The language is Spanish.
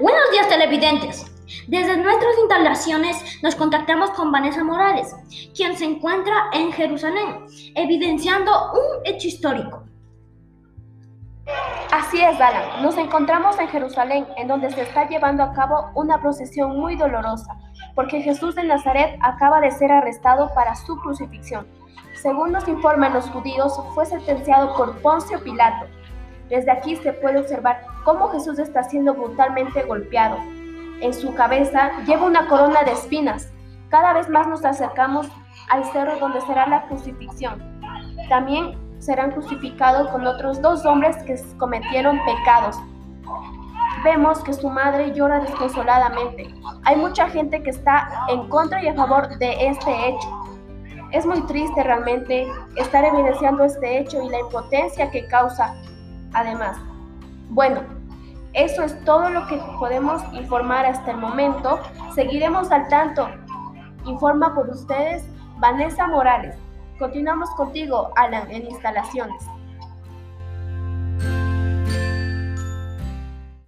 Buenos días televidentes. Desde nuestras instalaciones nos contactamos con Vanessa Morales, quien se encuentra en Jerusalén, evidenciando un hecho histórico. Así es, Alan. Nos encontramos en Jerusalén, en donde se está llevando a cabo una procesión muy dolorosa, porque Jesús de Nazaret acaba de ser arrestado para su crucifixión. Según nos informan los judíos, fue sentenciado por Poncio Pilato. Desde aquí se puede observar cómo Jesús está siendo brutalmente golpeado. En su cabeza lleva una corona de espinas. Cada vez más nos acercamos al cerro donde será la crucifixión. También serán crucificados con otros dos hombres que cometieron pecados. Vemos que su madre llora desconsoladamente. Hay mucha gente que está en contra y a favor de este hecho. Es muy triste realmente estar evidenciando este hecho y la impotencia que causa además. Bueno, eso es todo lo que podemos informar hasta el momento. Seguiremos al tanto. Informa por ustedes Vanessa Morales. Continuamos contigo, Alan, en instalaciones.